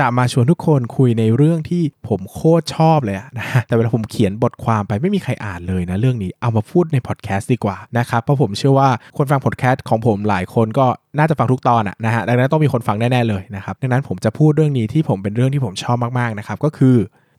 จะมาชวนทุกคนคุยในเรื่องที่ผมโคตรชอบเลยอะนะแต่เวลาผมเขียนบทความไปไม่มีใครอ่านเลยนะเรื่องนี้เอามาพูดในพอดแคสต์ดีกว่านะครับเพราะผมเชื่อว่าคนฟังพอดแคสต์ของผมหลายคนก็น่าจะฟังทุกตอนอะนะฮะดังนั้นต้องมีคนฟังแน่ๆเลยนะครับดังนั้นผมจะพูดเรื่องนี้ที่ผมเป็นเรื่องที่ผมชอบมากๆนะครับก็คือ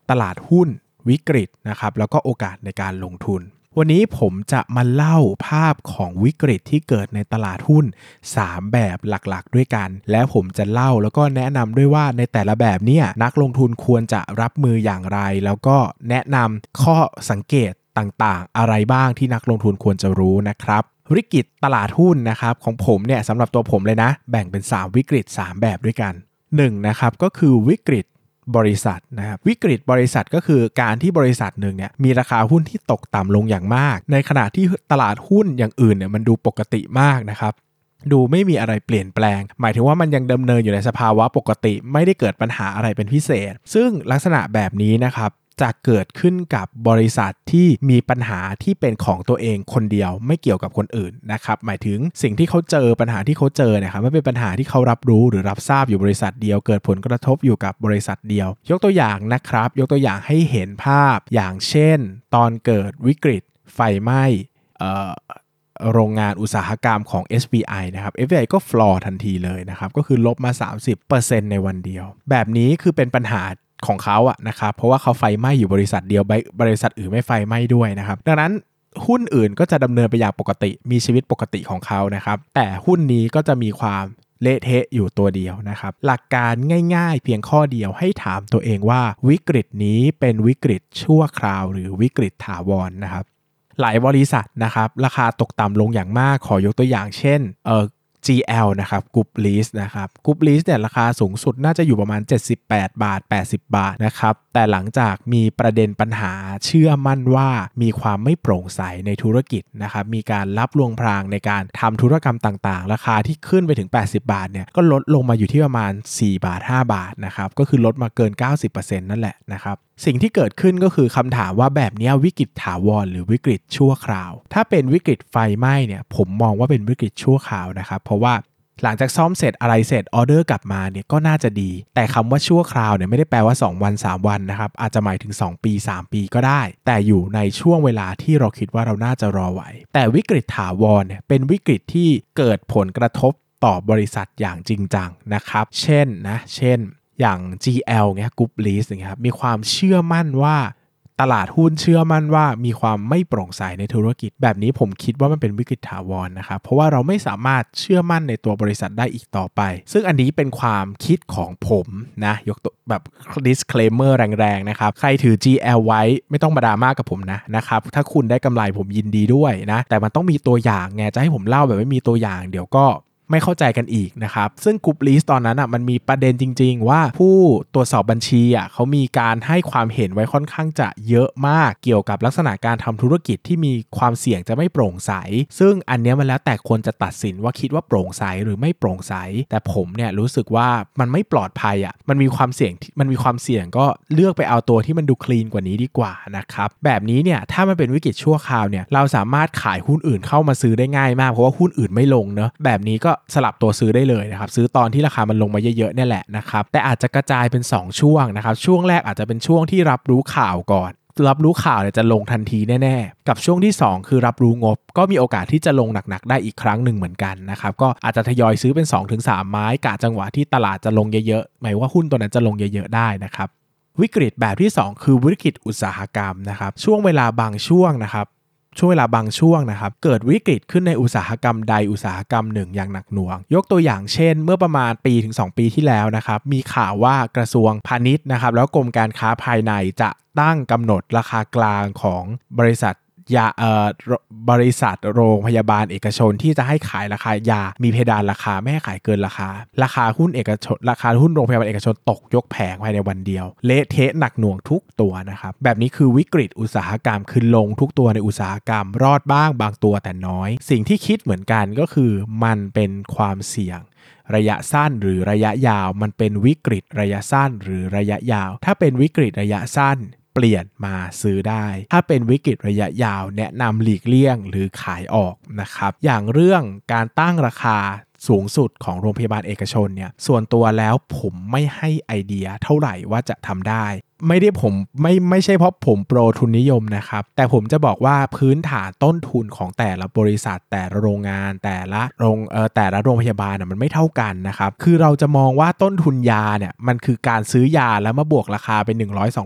ตลาดหุ้นวิกฤตนะครับแล้วก็โอกาสในการลงทุน วันนี้ผมจะมาเล่าภาพของวิกฤตที่เกิดในตลาดหุ้น 3 แบบหลักๆ ด้วยกัน และผมจะเล่าแล้วก็แนะนำด้วยว่าในแต่ละแบบเนี่ยนักลงทุนควรจะรับมืออย่างไร แล้วก็แนะนำข้อสังเกตต่างๆ อะไรบ้างที่นักลงทุนควรจะรู้นะครับวิกฤตตลาดหุ้นนะครับของผมเนี่ยสำหรับตัวผมเลยนะ แบ่งเป็น 3 วิกฤต 3 แบบด้วยกัน1นะครับก็คือวิกฤต บริษัทนะครับวิกฤตบริษัทก็คือการที่บริษัทหนึ่งเนี่ยมีราคาหุ้นที่ตกต่ำลงอย่างมาก ในขณะที่ตลาดหุ้นอย่างอื่นเนี่ยมันดูปกติมากนะครับดูไม่มีอะไรเปลี่ยนแปลง หมายถึงว่ามันยังดำเนินอยู่ในสภาวะปกติ ไม่ได้เกิดปัญหาอะไรเป็นพิเศษ ซึ่งลักษณะแบบนี้นะครับ จะเกิดขึ้นกับบริษัทที่มีปัญหาที่เป็นของตัวเองคนเดียวไม่เกี่ยวกับคนอื่นนะครับหมายถึงสิ่งที่เขาเจอปัญหาที่เขาเจอเนี่ยครับไม่เป็นปัญหาที่เขารับรู้หรือรับทราบอยู่บริษัทเดียว เกิดผลกระทบอยู่กับบริษัทเดียว ยกตัวอย่างนะครับ ยกตัวอย่างให้เห็นภาพอย่างเช่น ตอนเกิดวิกฤตไฟไหม้โรงงานอุตสาหกรรมของ SBI นะครับ SBI ก็ฟลอร์ทันทีเลยนะครับ ก็คือลบมา 30%ในวันเดียว แบบนี้คือเป็นปัญหา ของเขาอะนะครับเพราะว่าเขาไฟไหม้อยู่บริษัทเดียวบริษัทอื่นไม่ไฟไหม้ด้วยนะครับดังนั้นหุ้นอื่นก็จะดำเนินไปอย่างปกติมีชีวิตปกติของเขานะครับ แต่หุ้นนี้ก็จะมีความเละเทะอยู่ตัวเดียวนะครับ หลักการง่ายๆ เพียงข้อเดียวให้ถามตัวเองว่าวิกฤตนี้เป็นวิกฤตชั่วคราว หรือวิกฤตถาวรนนะครับ หลายบริษัทนะครับ ราคาตกต่ำลงอย่างมากขอยกตัวอย่างเช่นเออ GL นะครับกรุ๊ปลีสนะครับกรุ๊ปลีสเนี่ยราคาสูงสุดน่าจะอยู่ประมาณ 78 บาท 80 บาทนะครับแต่หลังจากมีประเด็นปัญหาเชื่อมั่นว่ามีความไม่โปร่งใสในธุรกิจนะครับมีการรับลวงพรางในการทำธุรกรรมต่างๆ ราคาที่ขึ้นไปถึง 80 บาทเนี่ยก็ลดลงมาอยู่ที่ประมาณ 4 บาท 5 บาทนะครับก็คือลดมาเกิน 90%นั่นแหละนะครับ สิ่งที่เกิดขึ้นก็คือคำถามว่าแบบนี้วิกฤตถาวรหรือวิกฤตชั่วคราว ถ้าเป็นวิกฤตไฟไหม้เนี่ยผมมองว่าเป็นวิกฤตชั่วคราวนะครับเพราะว่าหลังจากซ่อมเสร็จอะไรเสร็จออเดอร์กลับมาเนี่ยก็น่าจะดี แต่คำว่าชั่วคราวเนี่ยไม่ได้แปลว่า 2 วัน 3 วันนะครับอาจจะหมายถึง 2 ปี 3 ปีก็ได้ แต่อยู่ในช่วงเวลาที่เราคิดว่าเราน่าจะรอไหว แต่วิกฤตถาวรเนี่ยเป็นวิกฤตที่เกิดผลกระทบต่อบริษัทอย่างจริงจังนะครับ เช่นนะ เช่น อย่าง GL เงี้ยกรุ๊ปลีสอย่างเงี้ยครับมีความเชื่อมั่นว่าตลาดหุ้นเชื่อมั่นว่ามีความไม่โปร่งใสในธุรกิจ แบบนี้ผมคิดว่ามันเป็นวิกฤตถาวรนนะครับ เพราะว่าเราไม่สามารถเชื่อมั่นในตัวบริษัทได้อีกต่อไป ซึ่งอันนี้เป็นความคิดของผมนะ ยกตัวแบบ disclaimer แรงๆนะครับ ใครถือ GL ไว้ไม่ต้องมาดราม่ากับผมนะนะครับ ถ้าคุณได้กำไรผมยินดีด้วยนะ แต่มันต้องมีตัวอย่างไงจะให้ผมเล่าแบบไม่มีตัวอย่าง เดี๋ยวก็ ไม่เข้าใจกันอีกนะครับ ซึ่งกรุ๊ปลีสตอนนั้นอะมันมีประเด็นจริง ๆ ว่าผู้ตรวจสอบบัญชีอะเขามีการให้ความเห็นไว้ค่อนข้างจะเยอะมากเกี่ยวกับลักษณะการทำธุรกิจที่มีความเสี่ยงจะไม่โปร่งใส ซึ่งอันนี้มันแล้วแต่คนจะตัดสินว่าคิดว่าโปร่งใสหรือไม่โปร่งใส แต่ผมเนี่ยรู้สึกว่ามันไม่ปลอดภัยอะมันมีความเสี่ยงมันมีความเสี่ยงก็เลือกไปเอาตัวที่มันดูคลีนกว่านี้ดีกว่านะครับแบบนี้เนี่ยถ้ามันเป็นวิกฤตชั่วคราวเนี่ยเราสามารถขายหุ้นอื่นเข้ามาซื้อได้ง่ายมากเพราะว่าหุ้นอื่นไม่ลงเนอะแบบนี้ก็สลับตัวซื้อได้เลยนะครับซื้อตอนที่ราคามันลงมาเยอะๆนี่แหละนะครับแต่อาจจะกระจายเป็น 2 ช่วงนะครับช่วงแรกอาจจะเป็นช่วงที่รับรู้ข่าวก่อนรับรู้ข่าวเนี่ยจะลงทันทีแน่ๆ กับช่วงที่ 2 คือรับรู้งบ ก็มีโอกาสที่จะลงหนักๆ ได้อีกครั้งหนึ่งเหมือนกันนะครับก็อาจจะทยอยซื้อเป็น 2-3 ไม้กะจังหวะที่ตลาดจะลงเยอะๆหมายว่าหุ้นตัวนั้นจะลงเยอะๆได้นะครับวิกฤตแบบที่ 2 คือวิกฤตอุตสาหกรรมนะครับช่วงเวลาบางช่วงนะครับ ช่วงเวลาบางช่วงนะครับ เกิดวิกฤตขึ้นในอุตสาหกรรมใดอุตสาหกรรมหนึ่งอย่างหนักหน่วง ยกตัวอย่างเช่น เมื่อประมาณปีถึง 2 ปีที่แล้วนะครับ มีข่าวว่ากระทรวงพาณิชย์นะครับ แล้วกรมการค้าภายในจะตั้งกำหนดราคากลางของบริษัท ยาเอ่อบริษัทโรงพยาบาลเอกชนที่จะให้ขายราคายามีเพดานราคาไม่ให้ขายเกินราคา ราคาหุ้นเอกชน ราคาหุ้นโรงพยาบาลเอกชนตกยกแผงภายในวันเดียว เละเทะหนักหน่วงทุกตัวนะครับแบบนี้คือวิกฤตอุตสาหกรรมคือลงทุกตัวในอุตสาหกรรม รอดบ้างบางตัวแต่น้อย สิ่งที่คิดเหมือนกันก็คือมันเป็นความเสี่ยงระยะสั้นหรือระยะยาว มันเป็นวิกฤตระยะสั้นหรือระยะยาว ถ้าเป็นวิกฤตระยะสั้น เปลี่ยนมาซื้อได้ ถ้าเป็นวิกฤตระยะยาวแนะนำหลีกเลี่ยงหรือขายออกนะครับอย่างเรื่องการตั้งราคาสูงสุดของโรงพยาบาลเอกชนเนี่ยส่วนตัวแล้วผมไม่ให้ไอเดียเท่าไหร่ว่าจะทำได้ ไม่ได้ผมไม่ไม่ใช่เพราะผมโปรทุนนิยมนะครับ แต่ผมจะบอกว่าพื้นฐานต้นทุนของแต่ละบริษัท แต่ละโรงงาน แต่ละโรงเอ่อแต่ละโรงพยาบาลน่ะมันไม่เท่ากันนะครับคือเราจะมองว่าต้นทุนยาเนี่ยมันคือการซื้อยาแล้วมาบวกราคาเป็น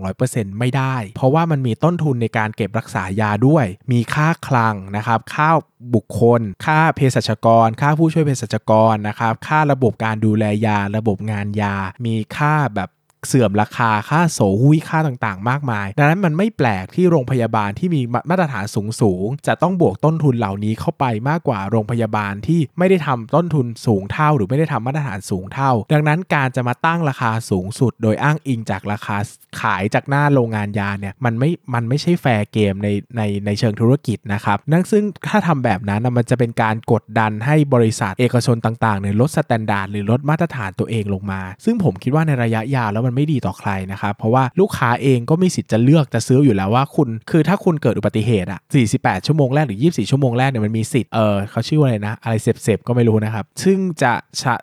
100-200%ไม่ได้ เพราะว่ามันมีต้นทุนในการเก็บรักษายาด้วย มีค่าคลังนะครับค่าบุคคล ค่าเภสัชกร ค่าผู้ช่วยเภสัชกรนะครับ ค่าระบบการดูแลยา ระบบงานยา มีค่าแบบ เสื่อมราคาค่าโสหุยค่าต่างๆ มากมาย ดังนั้นมันไม่แปลกที่โรงพยาบาลที่มีมาตรฐานสูงๆจะต้องบวกต้นทุนเหล่านี้เข้าไปมากกว่าโรงพยาบาลที่ไม่ได้ทำต้นทุนสูงเท่า หรือไม่ได้ทำมาตรฐานสูงเท่า ดังนั้นการจะมาตั้งราคาสูงสุด โดยอ้างอิงจากราคาขายจากหน้าโรงงานยาเนี่ยมันไม่มันไม่ใช่ fair game ในในในเชิงธุรกิจนะครับนั่นซึ่งถ้าทำแบบนั้นมันจะเป็นการกดดันให้บริษัทเอกชนต่างๆเนี่ยลด standard หรือลดมาตรฐานตัวเองลงมา ซึ่งผมคิดว่าในระยะยาวแล้วมันไม่ดีต่อใครนะครับ เพราะว่าลูกค้าเองก็มีสิทธิ์จะเลือกจะซื้ออยู่แล้วว่าคุณ คือถ้าคุณเกิดอุบัติเหตุอะ48 ชั่วโมงแรกหรือ 24 ชั่วโมงแรกเนี่ยมันมีสิทธิ์เออเขาชื่อว่าอะไรนะ อะไรเสพๆก็ไม่รู้นะครับ ซึ่งจะชะ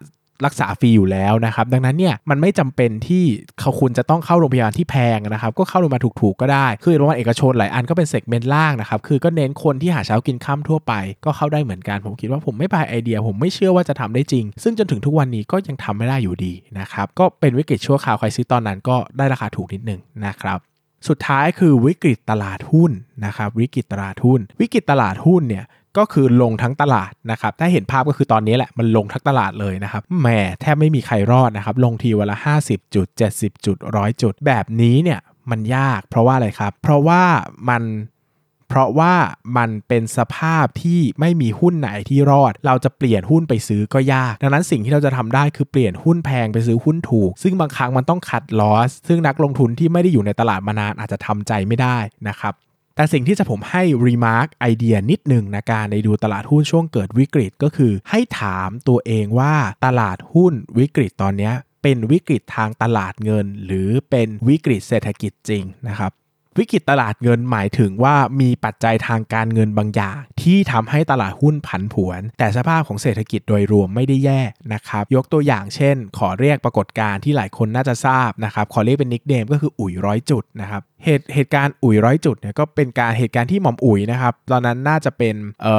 รักษาฟรีอยู่แล้วนะครับ ดังนั้นเนี่ยมันไม่จำเป็นที่เขาคุณจะต้องเข้าโรงพยาบาลที่แพงนะครับ ก็เข้าโรงพยาบาลถูกๆก็ได้ คือโรงพยาบาลเอกชนหลายอันก็เป็น segment ล่างนะครับ คือก็เน้นคนที่หาเช้ากินค่ำทั่วไป ก็เข้าได้เหมือนกัน ผมคิดว่าผมไม่ buy idea ผมไม่เชื่อว่าจะทำได้จริง ซึ่งจนถึงทุกวันนี้ก็ยังทำไม่ได้อยู่ดีนะครับ ก็เป็นวิกฤตชั่วคราวใครซื้อตอนนั้นก็ได้ราคาถูกนิดนึงนะครับสุดท้ายคือวิกฤตตลาดหุ้นนะครับวิกฤตตลาดหุ้น วิกฤตตลาดหุ้นเนี่ย ก็คือลงทั้งตลาดนะครับ ถ้าเห็นภาพก็คือตอนนี้แหละมันลงทั้งตลาดเลยนะครับแหมแทบไม่มีใครรอดนะครับ ลงทีวันละ 50 จุด 70 จุด100จุด แบบนี้เนี่ยมันยากเพราะว่าอะไรครับ เพราะว่ามันเพราะว่ามันเป็นสภาพที่ไม่มีหุ้นไหนที่รอด เราจะเปลี่ยนหุ้นไปซื้อก็ยาก ดังนั้นสิ่งที่เราจะทำได้คือเปลี่ยนหุ้นแพงไปซื้อหุ้นถูก ซึ่งบางครั้งมันต้องคัดลอส ซึ่งนักลงทุนที่ไม่ได้อยู่ในตลาดมานานอาจจะทำใจไม่ได้นะครับ แต่สิ่งที่จะผมให้ remark ไอเดียนิดหนึ่งนะการในดูตลาดหุ้นช่วงเกิดวิกฤตก็คือ ให้ถามตัวเองว่าตลาดหุ้นวิกฤตตอนนี้เป็นวิกฤตทางตลาดเงิน หรือเป็นวิกฤตเศรษฐกิจจริงนะครับ วิกฤตตลาดเงินหมายถึงว่ามีปัจจัยทางการเงินบางอย่าง ที่ทำให้ตลาดหุ้นผันผวน แต่สภาพของเศรษฐกิจโดยรวมไม่ได้แย่นะครับ ยกตัวอย่างเช่น ขอเรียกปรากฏการณ์ที่หลายคนน่าจะทราบนะครับ ขอเรียกเป็น nickname ก็คืออุ๋ยร้อยจุดนะครับเหตุเหตุการณ์อุ๋ยร้อยจุดเนี่ยก็เป็นการเหตุการณ์ที่หม่อมอุ๋ยนะครับตอนนั้นน่าจะเป็นเอ่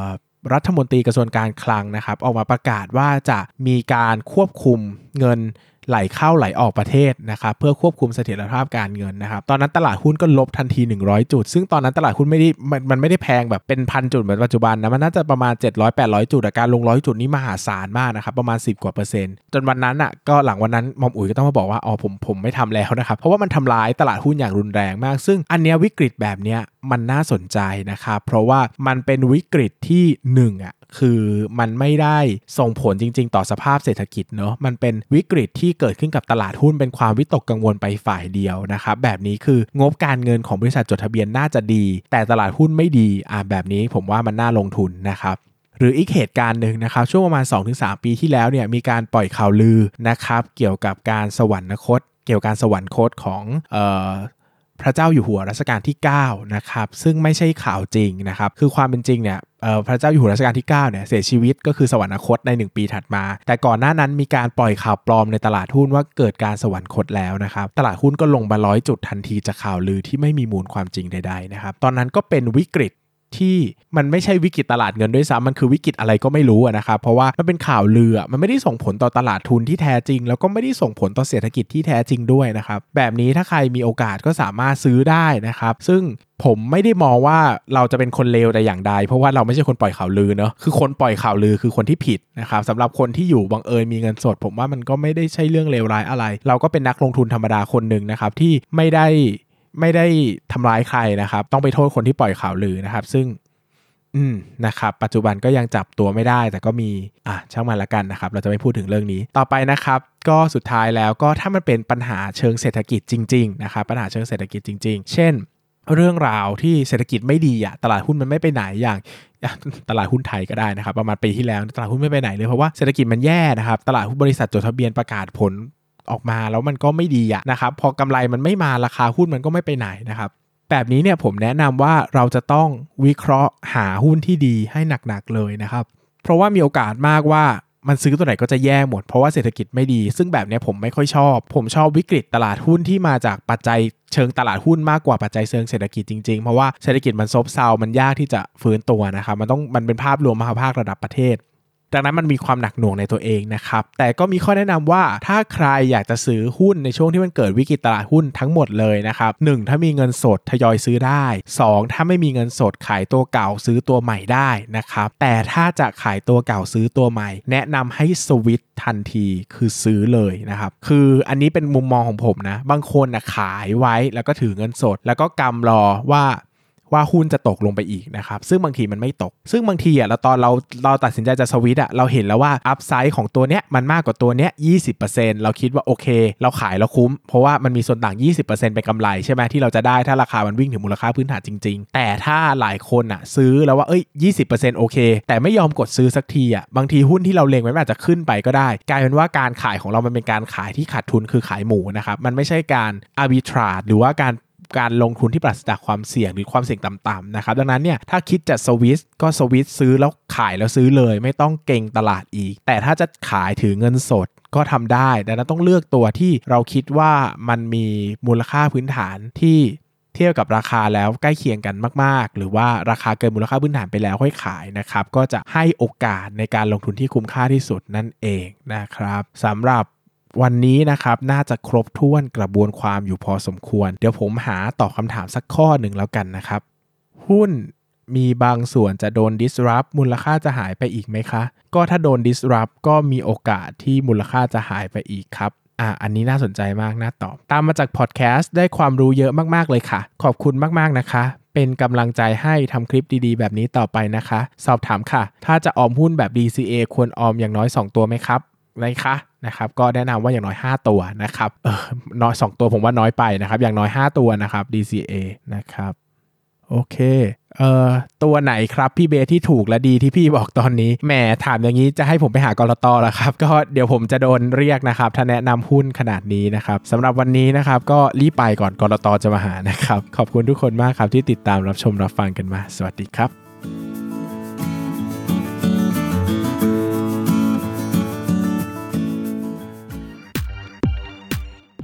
อรัฐมนตรีกระทรวงการคลังนะครับ ออกมาประกาศว่าจะมีการควบคุมเงิน ไหลเข้าไหลออกประเทศนะครับเพื่อควบคุมเสถียรภาพการเงินนะครับตอนนั้นตลาดหุ้นก็ลบทันที 100 จุด ซึ่งตอนนั้นตลาดหุ้นไม่ได้มันมันไม่ได้แพงแบบเป็นพันจุดเหมือนปัจจุบันนะมันน่าจะประมาณ 700-800 จุดแต่การลงร้อยจุดนี้มหาศาลมากนะครับประมาณ 10 กว่าเปอร์เซ็นต์จนวันนั้นอะก็หลังวันนั้นมอมอุ๋ยก็ต้องมาบอกว่าอ๋อผมผมไม่ทำแล้วนะครับเพราะว่ามันทำลายตลาดหุ้นอย่างรุนแรงมาก ซึ่งอันเนี้ยวิกฤตแบบเนี้ยมันน่าสนใจนะครับเพราะว่ามันเป็นวิกฤตที่1อะ คือมันไม่ได้ส่งผลจริง ๆ ต่อสภาพเศรษฐกิจเนาะมันเป็นวิกฤตที่เกิดขึ้นกับตลาดหุ้นเป็นความวิตกกังวลไปฝ่ายเดียวนะครับแบบนี้คืองบการเงินของบริษัทจดทะเบียนน่าจะดี แต่ตลาดหุ้นไม่ดีอ่าแบบนี้ผมว่ามันน่าลงทุนนะครับหรืออีกเหตุการณ์หนึ่งนะครับ ช่วงประมาณ 2-3 ปีที่แล้วเนี่ยมีการปล่อยข่าวลือนะครับ เกี่ยวกับการสวรรคต เกี่ยวกับการสวรรคตของเอ่อ พระเจ้าอยู่หัวรัชกาลที่9นะครับซึ่งไม่ใช่ข่าวจริงนะครับคือความเป็นจริงเนี่ยพระเจ้าอยู่หัวรัชกาลที่9เนี่ยเสียชีวิตก็คือสวรรคตใน 1 ปีถัดมา แต่ก่อนหน้านั้นมีการปล่อยข่าวปลอมในตลาดหุ้นว่าเกิดการสวรรคตแล้วนะครับตลาดหุ้นก็ลงมาร้อยจุดทันทีจากข่าวลือที่ไม่มีมูลความจริงใดๆนะครับตอนนั้นก็เป็นวิกฤต ที่มันไม่ใช่วิกฤตตลาดเงินด้วยซ้ำมันคือวิกฤตอะไรก็ไม่รู้นะครับเพราะว่ามันเป็นข่าวลือมันไม่ได้ส่งผลต่อตลาดทุนที่แท้จริง แล้วก็ไม่ได้ส่งผลต่อเศรษฐกิจที่แท้จริงด้วยนะครับแบบนี้ถ้าใครมีโอกาสก็สามารถซื้อได้นะครับ ซึ่งผมไม่ได้มองว่าเราจะเป็นคนเลวแต่อย่างใด เพราะว่าเราไม่ใช่คนปล่อยข่าวลือเนาะคือคนปล่อยข่าวลือคือคนที่ผิดนะครับสำหรับคนที่อยู่บังเอิญมีเงินสด ผมว่ามันก็ไม่ได้ใช่เรื่องเลวร้ายอะไร เราก็เป็นนักลงทุนธรรมดาคนหนึ่งนะครับที่ไม่ได้ ไม่ได้ทำร้ายใครนะครับ ต้องไปโทษคนที่ปล่อยข่าวลือนะครับ ซึ่ง อืมนะครับ ปัจจุบันก็ยังจับตัวไม่ได้ แต่ก็มีอะช่างมันละกันนะครับ เราจะไม่พูดถึงเรื่องนี้ ต่อไปนะครับ ก็สุดท้ายแล้วก็ถ้ามันเป็นปัญหาเชิงเศรษฐกิจจริง ๆ นะครับ ปัญหาเชิงเศรษฐกิจจริง ๆ เช่นเรื่องราวที่เศรษฐกิจไม่ดีอะตลาดหุ้นมันไม่ไปไหนอย่างตลาดหุ้นไทยก็ได้นะครับ ประมาณปีที่แล้วตลาดหุ้นไม่ไปไหนเลยเพราะว่าเศรษฐกิจมันแย่นะครับ ตลาดหุ้นบริษัทจดทะเบียนประกาศผล ออกมาแล้วมันก็ไม่ดีอะนะครับพอกำไรมันไม่มาราคาหุ้นมันก็ไม่ไปไหนนะครับแบบนี้เนี่ยผมแนะนำว่าเราจะต้องวิเคราะห์หาหุ้นที่ดีให้หนักๆเลยนะครับ เพราะว่ามีโอกาสมากว่ามันซื้อตัวไหนก็จะแย่หมดเพราะว่าเศรษฐกิจไม่ดี ซึ่งแบบนี้ผมไม่ค่อยชอบ ผมชอบวิกฤตตลาดหุ้นที่มาจากปัจจัยเชิงตลาดหุ้นมากกว่าปัจจัยเชิงเศรษฐกิจจริงๆ เพราะว่าเศรษฐกิจมันซบเซา มันยากที่จะฟื้นตัวนะครับ มันต้องมันเป็นภาพรวมมหาภาคระดับประเทศ ดังนั้นมันมีความหนักหน่วงในตัวเองนะครับ แต่ก็มีข้อแนะนำว่าถ้าใครอยากจะซื้อหุ้นในช่วงที่มันเกิดวิกฤตตลาดหุ้นทั้งหมดเลยนะครับหถ้ามีเงินสดทยอยซื้อได้ 2 ถ้าไม่มีเงินสดขายตัวเก่าซื้อตัวใหม่ได้นะครับ แต่ถ้าจะขายตัวเก่าซื้อตัวใหม่ แนะนำให้สวิตทันทีคือซื้อเลยนะครับ คืออันนี้เป็นมุมมองของผมนะ บางคนนะขายไว้แล้วก็ถือเงินสด แล้วก็กำรอว่า ว่าหุ้นจะตกลงไปอีกนะครับซึ่งบางทีมันไม่ตก ซึ่งบางทีอะเราตอนเราเราตัดสินใจจะสวิตอะเราเห็นแล้วว่าอัพไซด์ของตัวเนี้ยมันมากกว่าตัวเนี้ย20%เราคิดว่าโอเค เราขายแล้วคุ้ม เพราะว่ามันมีส่วนต่าง 20%เป็นกำไรใช่ไหมที่เราจะได้ถ้าราคามันวิ่งถึงมูลค่าพื้นฐานจริง ๆ แต่ถ้าหลายคนอะซื้อแล้วว่าเอ้ย 20%โอเค แต่ไม่ยอมกดซื้อสักทีอะบางทีหุ้นที่เราเล็งไว้อาจจะขึ้นไปก็ได้ กลายเป็นว่าการขายของเรามันเป็นการขายที่ขาดทุนคือขายหมูนะครับมันไม่ใช่การอาร์บิทราดหรือว่าการ การลงทุนที่ปราศจากความเสี่ยงหรือความเสี่ยงต่ำๆนะครับดังนั้นเนี่ยถ้าคิดจะสวิสก็สวิสซื้อแล้วขายแล้วซื้อเลย ไม่ต้องเก่งตลาดอีก แต่ถ้าจะขายถือเงินสดก็ทำได้ดังนั้นต้องเลือกตัวที่เราคิดว่ามันมีมูลค่าพื้นฐานที่เทียบกับราคาแล้วใกล้เคียงกันมาก ๆ หรือว่าราคาเกินมูลค่าพื้นฐานไปแล้วค่อยขายนะครับ ก็จะให้โอกาสในการลงทุนที่คุ้มค่าที่สุดนั่นเองนะครับสำหรับ วันนี้นะครับน่าจะครบถ้วนกระบวนความอยู่พอสมควร เดี๋ยวผมหาตอบคำถามสักข้อหนึ่งแล้วกันนะครับ หุ้นมีบางส่วนจะโดน disrupt มูลค่าจะหายไปอีกไหมคะ ก็ถ้าโดน disrupt ก็มีโอกาสที่มูลค่าจะหายไปอีกครับอ่าอันนี้น่าสนใจมากน่าตอบ ตามมาจากพอดแคสต์ได้ความรู้เยอะมาก ๆ เลยค่ะ ขอบคุณมาก ๆ นะคะ เป็นกำลังใจให้ทำคลิปดีๆ แบบนี้ต่อไปนะคะ สอบถามค่ะ ถ้าจะออมหุ้นแบบ DCA ควรออมอย่างน้อย 2 ตัวไหมครับ ไรคะนะครับก็แนะนำว่าอย่างน้อย 5 ตัวนะครับเออน้อย 2 ตัวผมว่าน้อยไปนะครับอย่างน้อย 5 ตัวนะครับ DCA นะครับโอเค เอ่อ ตัวไหนครับพี่เบที่ถูกและดีที่พี่บอกตอนนี้ แหมถามอย่างนี้จะให้ผมไปหากรตอแล้วครับ ก็เดี๋ยวผมจะโดนเรียกนะครับ ถ้าแนะนำหุ้นขนาดนี้นะครับสำหรับวันนี้นะครับ ก็รีบไปก่อนกรตอจะมาหานะครับ ขอบคุณทุกคนมากครับที่ติดตามรับชมรับฟังกันมา สวัสดีครับ